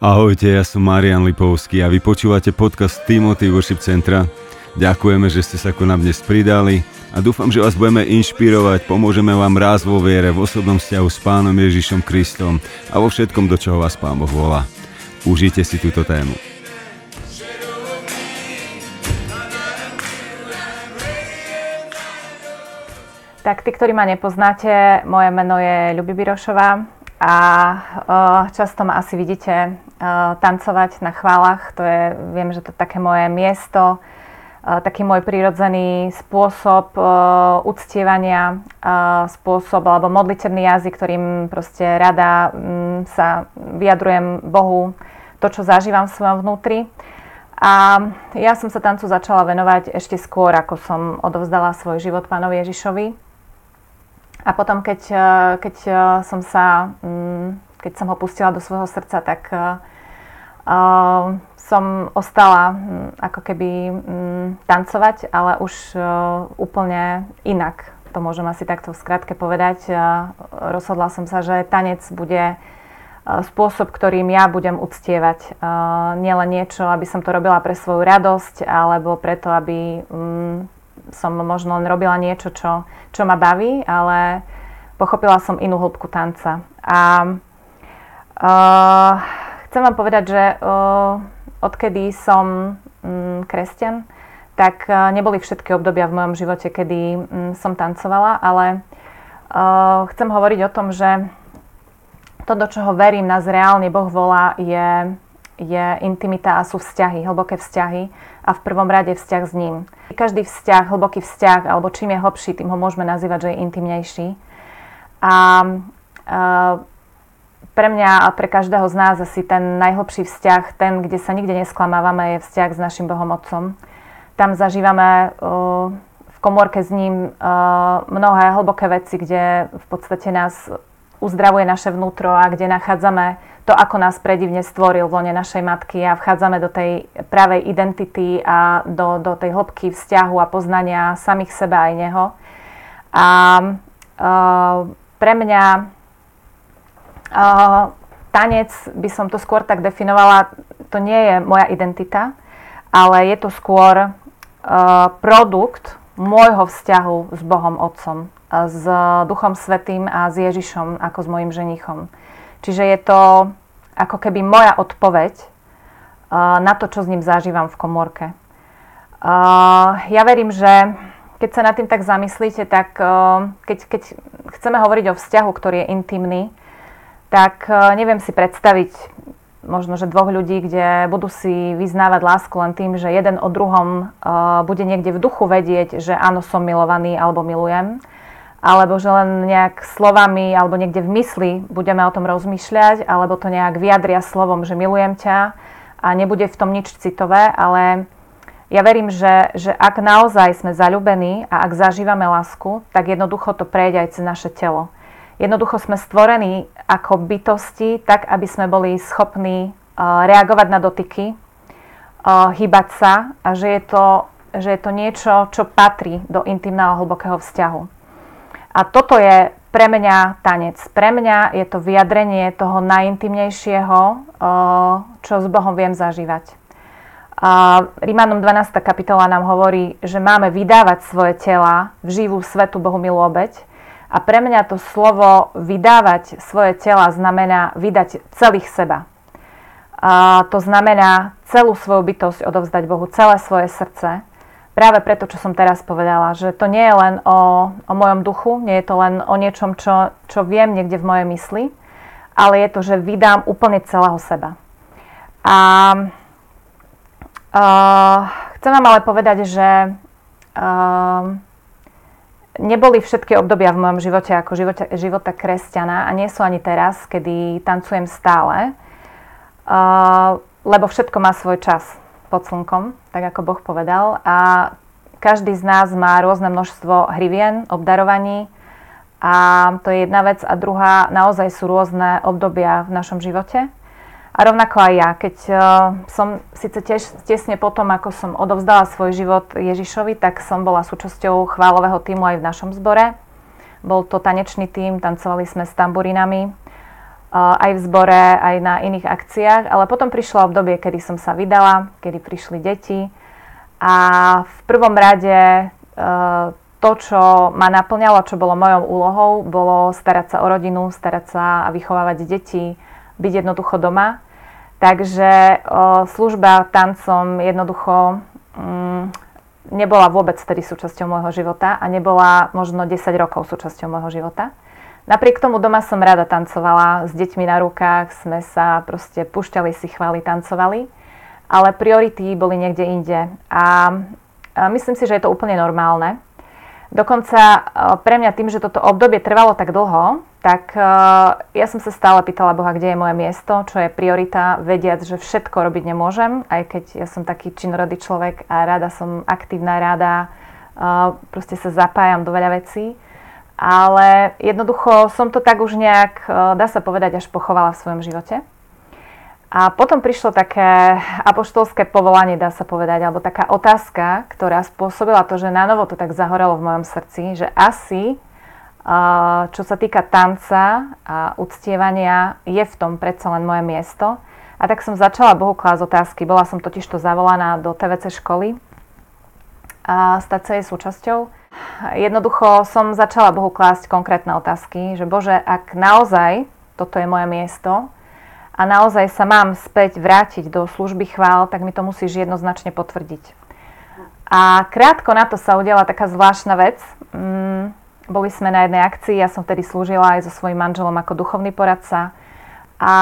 Ahojte, ja som Marian Lipovský a vy počúvate podcast Timothy Worship Centra. Ďakujeme, že ste sa ku nám dnes pridali a dúfam, že vás budeme inšpirovať, pomôžeme vám rásť vo viere, v osobnom vzťahu s Pánom Ježišom Kristom a vo všetkom, do čoho vás Pán Boh volá. Užite si túto tému. Tak tí, ktorí ma nepoznáte, moje meno je Ľubi Birošová a často ma asi vidíte tancovať na chválach. To je, viem, že to je také moje miesto, taký môj prírodzený spôsob uctievania, spôsob alebo modlitebný jazyk, ktorým proste rada sa vyjadrujem Bohu to, čo zažívam v svojom vnútri. A ja som sa tancu začala venovať ešte skôr, ako som odovzdala svoj život pánovi Ježišovi. A potom, keď, e, keď e, som sa, mm, keď som ho pustila do svojho srdca, tak uh, som ostala um, ako keby um, tancovať, ale už úplne inak. To môžem asi takto v skratke povedať. Rozhodla som sa, že tanec bude spôsob, ktorým ja budem uctievať. Nielen niečo, aby som to robila pre svoju radosť, alebo preto, aby som možno len robila niečo, čo, čo ma baví, ale pochopila som inú hĺbku tanca. A uh, chcem vám povedať, že uh, odkedy som um, kresťan, tak uh, neboli všetky obdobia v mojom živote, kedy um, som tancovala, ale uh, chcem hovoriť o tom, že to, do čoho verím, nás reálne Boh volá, je, je intimita a sú vzťahy, hlboké vzťahy a v prvom rade vzťah s ním. Každý vzťah, hlboký vzťah, alebo čím je hlbší, tým ho môžeme nazývať, že je intimnejší. A uh, pre mňa a pre každého z nás asi ten najhlbší vzťah, ten, kde sa nikde nesklamávame, je vzťah s našim Bohom Otcom. Tam zažívame uh, v komórke s ním uh, mnohé hlboké veci, kde v podstate nás uzdravuje naše vnútro a kde nachádzame to, ako nás predivne stvoril v lone našej matky a vchádzame do tej pravej identity a do, do tej hĺbky vzťahu a poznania samých seba aj neho. A uh, pre mňa uh, tanec, by som to skôr tak definovala, to nie je moja identita, ale je to skôr uh, produkt môjho vzťahu s Bohom Otcom, s Duchom Svetým a s Ježišom ako s mojim ženichom. Čiže je to ako keby moja odpoveď uh, na to, čo s ním zažívam v komórke. Uh, ja verím, že keď sa nad tým tak zamyslíte, tak uh, keď, keď chceme hovoriť o vzťahu, ktorý je intimný, tak neviem si predstaviť možno, že dvoch ľudí, kde budú si vyznávať lásku len tým, že jeden o druhom bude niekde v duchu vedieť, že áno, som milovaný alebo milujem alebo že len nejak slovami alebo niekde v mysli budeme o tom rozmýšľať, alebo to nejak vyjadria slovom, že milujem ťa a nebude v tom nič citové, ale ja verím, že, že ak naozaj sme zalúbení a ak zažívame lásku, tak jednoducho to prejde aj cez naše telo. Jednoducho sme stvorení ako bytosti, tak aby sme boli schopní uh, reagovať na dotyky, uh, hýbať sa a že je, to, že je to niečo, čo patrí do intimného hlbokého vzťahu. A toto je pre mňa tanec. Pre mňa je to vyjadrenie toho najintimnejšieho, čo s Bohom viem zažívať. A Rímanom 12. kapitola nám hovorí, že máme vydávať svoje tela v živú svetu Bohu milú obeď. A pre mňa to slovo vydávať svoje tela znamená vydať celých seba. A to znamená celú svoju bytosť odovzdať Bohu, celé svoje srdce práve preto, čo som teraz povedala, že to nie je len o, o mojom duchu, nie je to len o niečom, čo, čo viem niekde v mojej mysli, ale je to, že vydám úplne celého seba. A uh, chcem vám ale povedať, že uh, neboli všetky obdobia v mojom živote ako života, života kresťana a nie sú ani teraz, kedy tancujem stále, uh, lebo všetko má svoj čas pod slnkom, tak ako Boh povedal. A každý z nás má rôzne množstvo hrivien, obdarovaní. A to je jedna vec. A druhá, naozaj sú rôzne obdobia v našom živote. A rovnako aj ja, keď uh, som síce tiež tesne potom, ako som odovzdala svoj život Ježišovi, tak som bola súčasťou chválového týmu aj v našom zbore. Bol to tanečný tým, tancovali sme s tamburinami. Aj v zbore, aj na iných akciách, ale potom prišlo obdobie, kedy som sa vydala, kedy prišli deti a v prvom rade to, čo ma naplňalo, čo bolo mojou úlohou, bolo starať sa o rodinu, starať sa a vychovávať deti, byť jednoducho doma. Takže o, služba tancom jednoducho mm, nebola vôbec tedy súčasťou môjho života a nebola možno 10 rokov súčasťou môjho života. Napriek tomu doma som rada tancovala, s deťmi na rukách sme sa proste pušťali si chváli, tancovali, ale priority boli niekde inde. A, a myslím si, že je to úplne normálne. Dokonca e, pre mňa tým, že toto obdobie trvalo tak dlho, tak e, ja som sa stále pýtala Boha, kde je moje miesto, čo je priorita, vediac, že všetko robiť nemôžem, aj keď ja som taký činorodý človek a rada som aktívna, rada e, proste sa zapájam do veľa vecí. Ale jednoducho som to tak už nejak, dá sa povedať, až pochovala v svojom živote. A potom prišlo také apoštolské povolanie, dá sa povedať, alebo taká otázka, ktorá spôsobila to, že na novo to tak zahorelo v mojom srdci, že asi, čo sa týka tanca a uctievania, je v tom predsa len moje miesto. A tak som začala Bohu klásť otázky. Bola som totižto zavolaná do TVC školy a stať sa jej súčasťou. Jednoducho som začala Bohu klásť konkrétne otázky, že Bože, ak naozaj toto je moje miesto, a naozaj sa mám späť vrátiť do služby chvál, tak mi to musíš jednoznačne potvrdiť. A krátko na to sa udiala taká zvláštna vec. Mm, boli sme na jednej akcii, ja som vtedy slúžila aj so svojím manželom ako duchovný poradca. A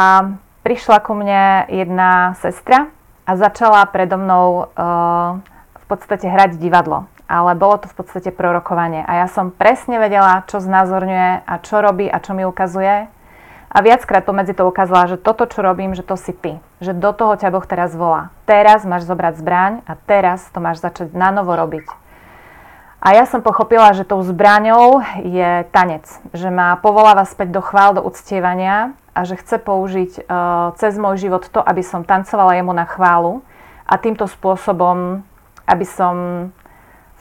prišla ku mne jedna sestra a začala predo mnou uh, v podstate hrať divadlo. Ale bolo to v podstate prorokovanie. A ja som presne vedela, čo znázorňuje a čo robí a čo mi ukazuje. A viackrát pomedzi to ukázala, že toto, čo robím, že to si ty. Že do toho ťa Boh teraz volá. Teraz máš zobrať zbraň a teraz to máš začať na novo robiť. A ja som pochopila, že tou zbraňou je tanec. Že ma povoláva späť do chvál, do uctievania a že chce použiť uh, cez môj život to, aby som tancovala jemu na chválu a týmto spôsobom, aby som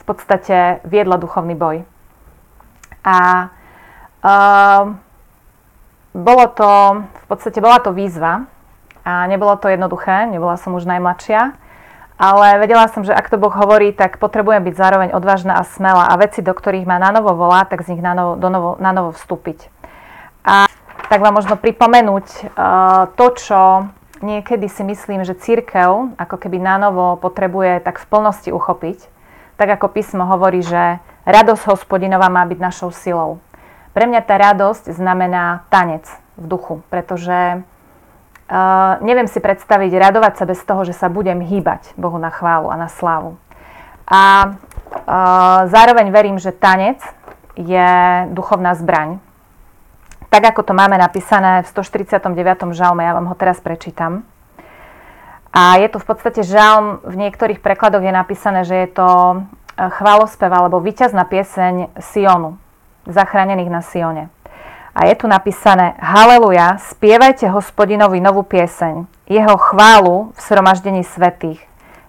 podstate viedla duchovný boj. A uh, bolo to, v podstate bola to výzva a nebolo to jednoduché, nebola som už najmladšia, ale vedela som, že ak to Boh hovorí, tak potrebujem byť zároveň odvážna a smelá a veci, do ktorých ma na novo volá, tak z nich na novo, do novo, na novo vstúpiť. A tak vám možno pripomenúť uh, to, čo niekedy si myslím, že církev ako keby na novo potrebuje tak v plnosti uchopiť. Tak ako písmo hovorí, že radosť hospodinová má byť našou silou. Pre mňa tá radosť znamená tanec v duchu, pretože uh, neviem si predstaviť radovať sa bez toho, že sa budem hýbať Bohu na chválu a na slávu. A uh, zároveň verím, že tanec je duchovná zbraň. Tak ako to máme napísané v 149. žalme, ja vám ho teraz prečítam. A je tu v podstate žalm, v niektorých prekladoch je napísané, že je to chválospev alebo víťazná pieseň Sionu zachránených na Sione. A je tu napísané Haleluja, spievajte hospodinovi novú pieseň, jeho chválu v sromaždení svetých.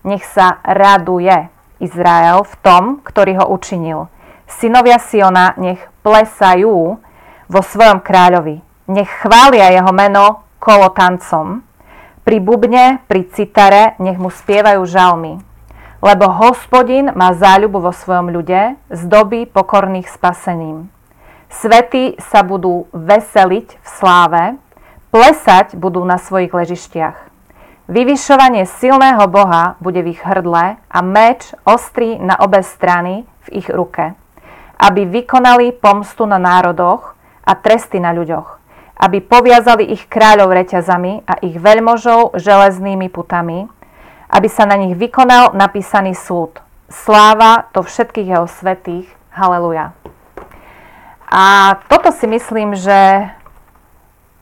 Nech sa raduje Izrael v tom, ktorý ho učinil. Synovia Siona nech plesajú vo svojom kráľovi. Nech chvália jeho meno kolotancom. Pri bubne, pri citare nech mu spievajú žalmy. Lebo hospodin má záľubu vo svojom ľude, zdobí pokorných spasením. Svety sa budú veseliť v sláve, plesať budú na svojich ležištiach. Vyvyšovanie silného Boha bude v ich hrdle a meč ostrý na obe strany v ich ruke, aby vykonali pomstu na národoch a tresty na ľuďoch, aby poviazali ich kráľov reťazami a ich veľmožov železnými putami, aby sa na nich vykonal napísaný súd. Sláva to všetkých jeho svetých. Haleluja. A toto si myslím, že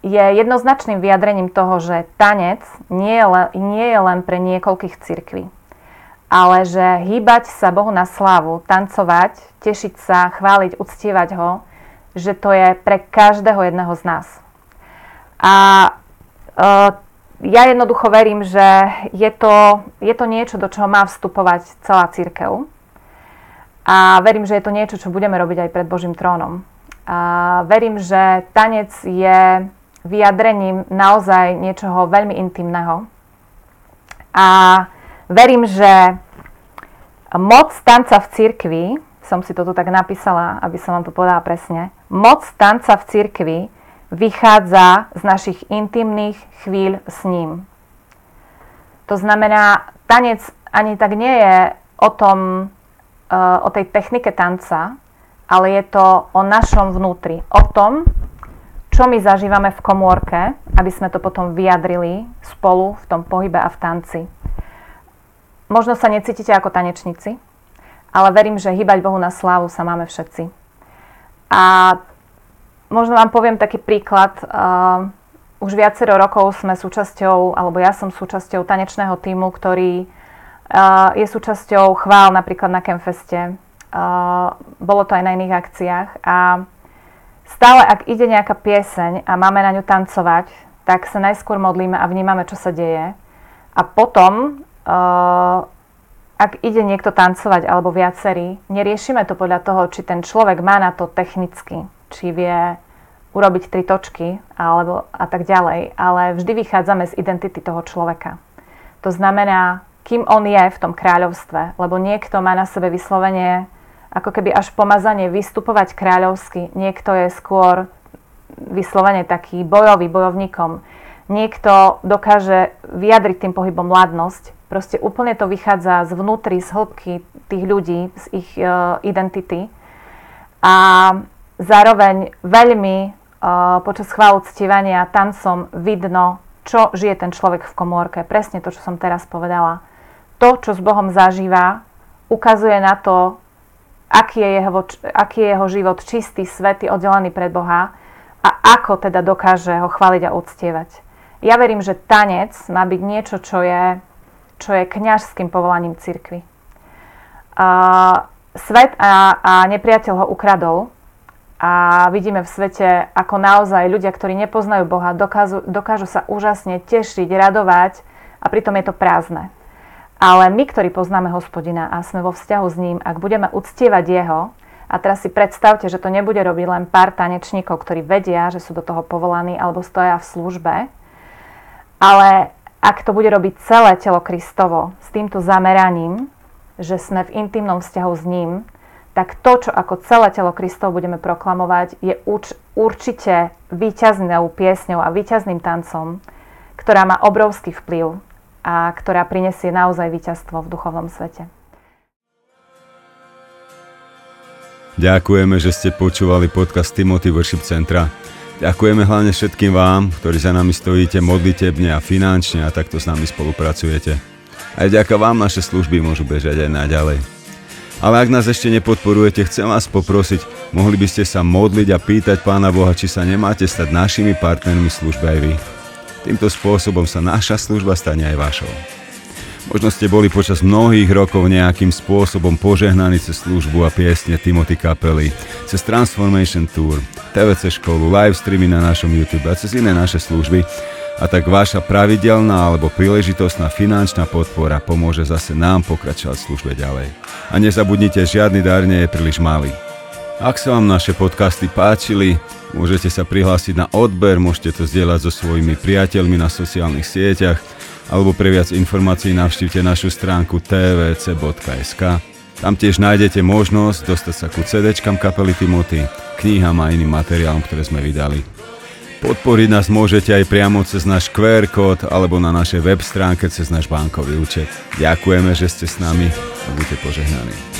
je jednoznačným vyjadrením toho, že tanec nie je len, nie je len pre niekoľkých cirkví, ale že hýbať sa Bohu na slávu, tancovať, tešiť sa, chváliť, uctievať ho, že to je pre každého jedného z nás. A uh, ja jednoducho verím, že je to, je to niečo, do čoho má vstupovať celá církev. A verím, že je to niečo, čo budeme robiť aj pred Božím trónom. A verím, že tanec je vyjadrením naozaj niečoho veľmi intimného. A verím, že moc tanca v cirkvi, som si to tu tak napísala, aby som vám to povedala presne, moc tanca v cirkvi vychádza z našich intimných chvíľ s ním. To znamená, tanec ani tak nie je o tom, eh, o tej technike tanca, ale je to o našom vnútri, o tom, čo my zažívame v komórke, aby sme to potom vyjadrili spolu v tom pohybe a v tanci. Možno sa necítite ako tanečníci, ale verím, že hýbať Bohu na slávu sa máme všetci. A možno vám poviem taký príklad. Uh, už viacero rokov sme súčasťou, alebo ja som súčasťou tanečného týmu, ktorý uh, je súčasťou chvál napríklad na Kemfeste. Uh, bolo to aj na iných akciách a Stále, ak ide nejaká pieseň a máme na ňu tancovať, tak sa najskôr modlíme a vnímame, čo sa deje. A potom, uh, ak ide niekto tancovať alebo viacerí, neriešime to podľa toho, či ten človek má na to technicky, či vie urobiť tri točky alebo a tak ďalej, ale vždy vychádzame z identity toho človeka. To znamená, kým on je v tom kráľovstve, lebo niekto má na sebe vyslovenie ako keby až pomazanie vystupovať kráľovsky. Niekto je skôr vyslovene taký bojový, bojovníkom. Niekto dokáže vyjadriť tým pohybom mladnosť. Proste úplne to vychádza zvnútri, z hĺbky tých ľudí, z ich uh, identity. A zároveň veľmi uh, počas chválu ctívania tancom vidno, čo žije ten človek v komórke. Presne to, čo som teraz povedala. To, čo s Bohom zažíva, ukazuje na to, aký je jeho, aký je jeho život čistý, svetý, oddelený pred Boha a ako teda dokáže ho chváliť a uctievať. Ja verím, že tanec má byť niečo, čo je, čo je kňažským povolaním cirkvi. A svet a, a nepriateľ ho ukradol a vidíme v svete, ako naozaj ľudia, ktorí nepoznajú Boha, dokážu, dokážu sa úžasne tešiť, radovať a pritom je to prázdne. Ale my, ktorí poznáme hospodina a sme vo vzťahu s ním, ak budeme uctievať jeho, a teraz si predstavte, že to nebude robiť len pár tanečníkov, ktorí vedia, že sú do toho povolaní alebo stoja v službe, ale ak to bude robiť celé telo Kristovo s týmto zameraním, že sme v intimnom vzťahu s ním, tak to, čo ako celé telo Kristovo budeme proklamovať, je urč- určite výťaznou piesňou a výťazným tancom, ktorá má obrovský vplyv a ktorá prinesie naozaj víťazstvo v duchovnom svete. Ďakujeme, že ste počúvali podcast Timothy Worship Centra. Ďakujeme hlavne všetkým vám, ktorí za nami stojíte modlitebne a finančne a takto s nami spolupracujete. Aj ďaká vám naše služby môžu bežať aj naďalej. Ale ak nás ešte nepodporujete, chcem vás poprosiť, mohli by ste sa modliť a pýtať Pána Boha, či sa nemáte stať našimi partnermi služby aj vy. Týmto spôsobom sa naša služba stane aj vašou. Možno ste boli počas mnohých rokov nejakým spôsobom požehnaní cez službu a piesne Timothy Kapely, cez Transformation Tour, TVC školu, live streamy na našom YouTube a cez iné naše služby a tak vaša pravidelná alebo príležitostná finančná podpora pomôže zase nám pokračovať v službe ďalej. A nezabudnite, žiadny dar nie je príliš malý. Ak sa vám naše podcasty páčili, môžete sa prihlásiť na odber, môžete to zdieľať so svojimi priateľmi na sociálnych sieťach alebo pre viac informácií navštívte našu stránku tvc.sk. Tam tiež nájdete možnosť dostať sa ku CDčkam kapely Timothy, knihám a iným materiálom, ktoré sme vydali. Podporiť nás môžete aj priamo cez náš QR kód alebo na našej web stránke cez náš bankový účet. Ďakujeme, že ste s nami a buďte požehnaní.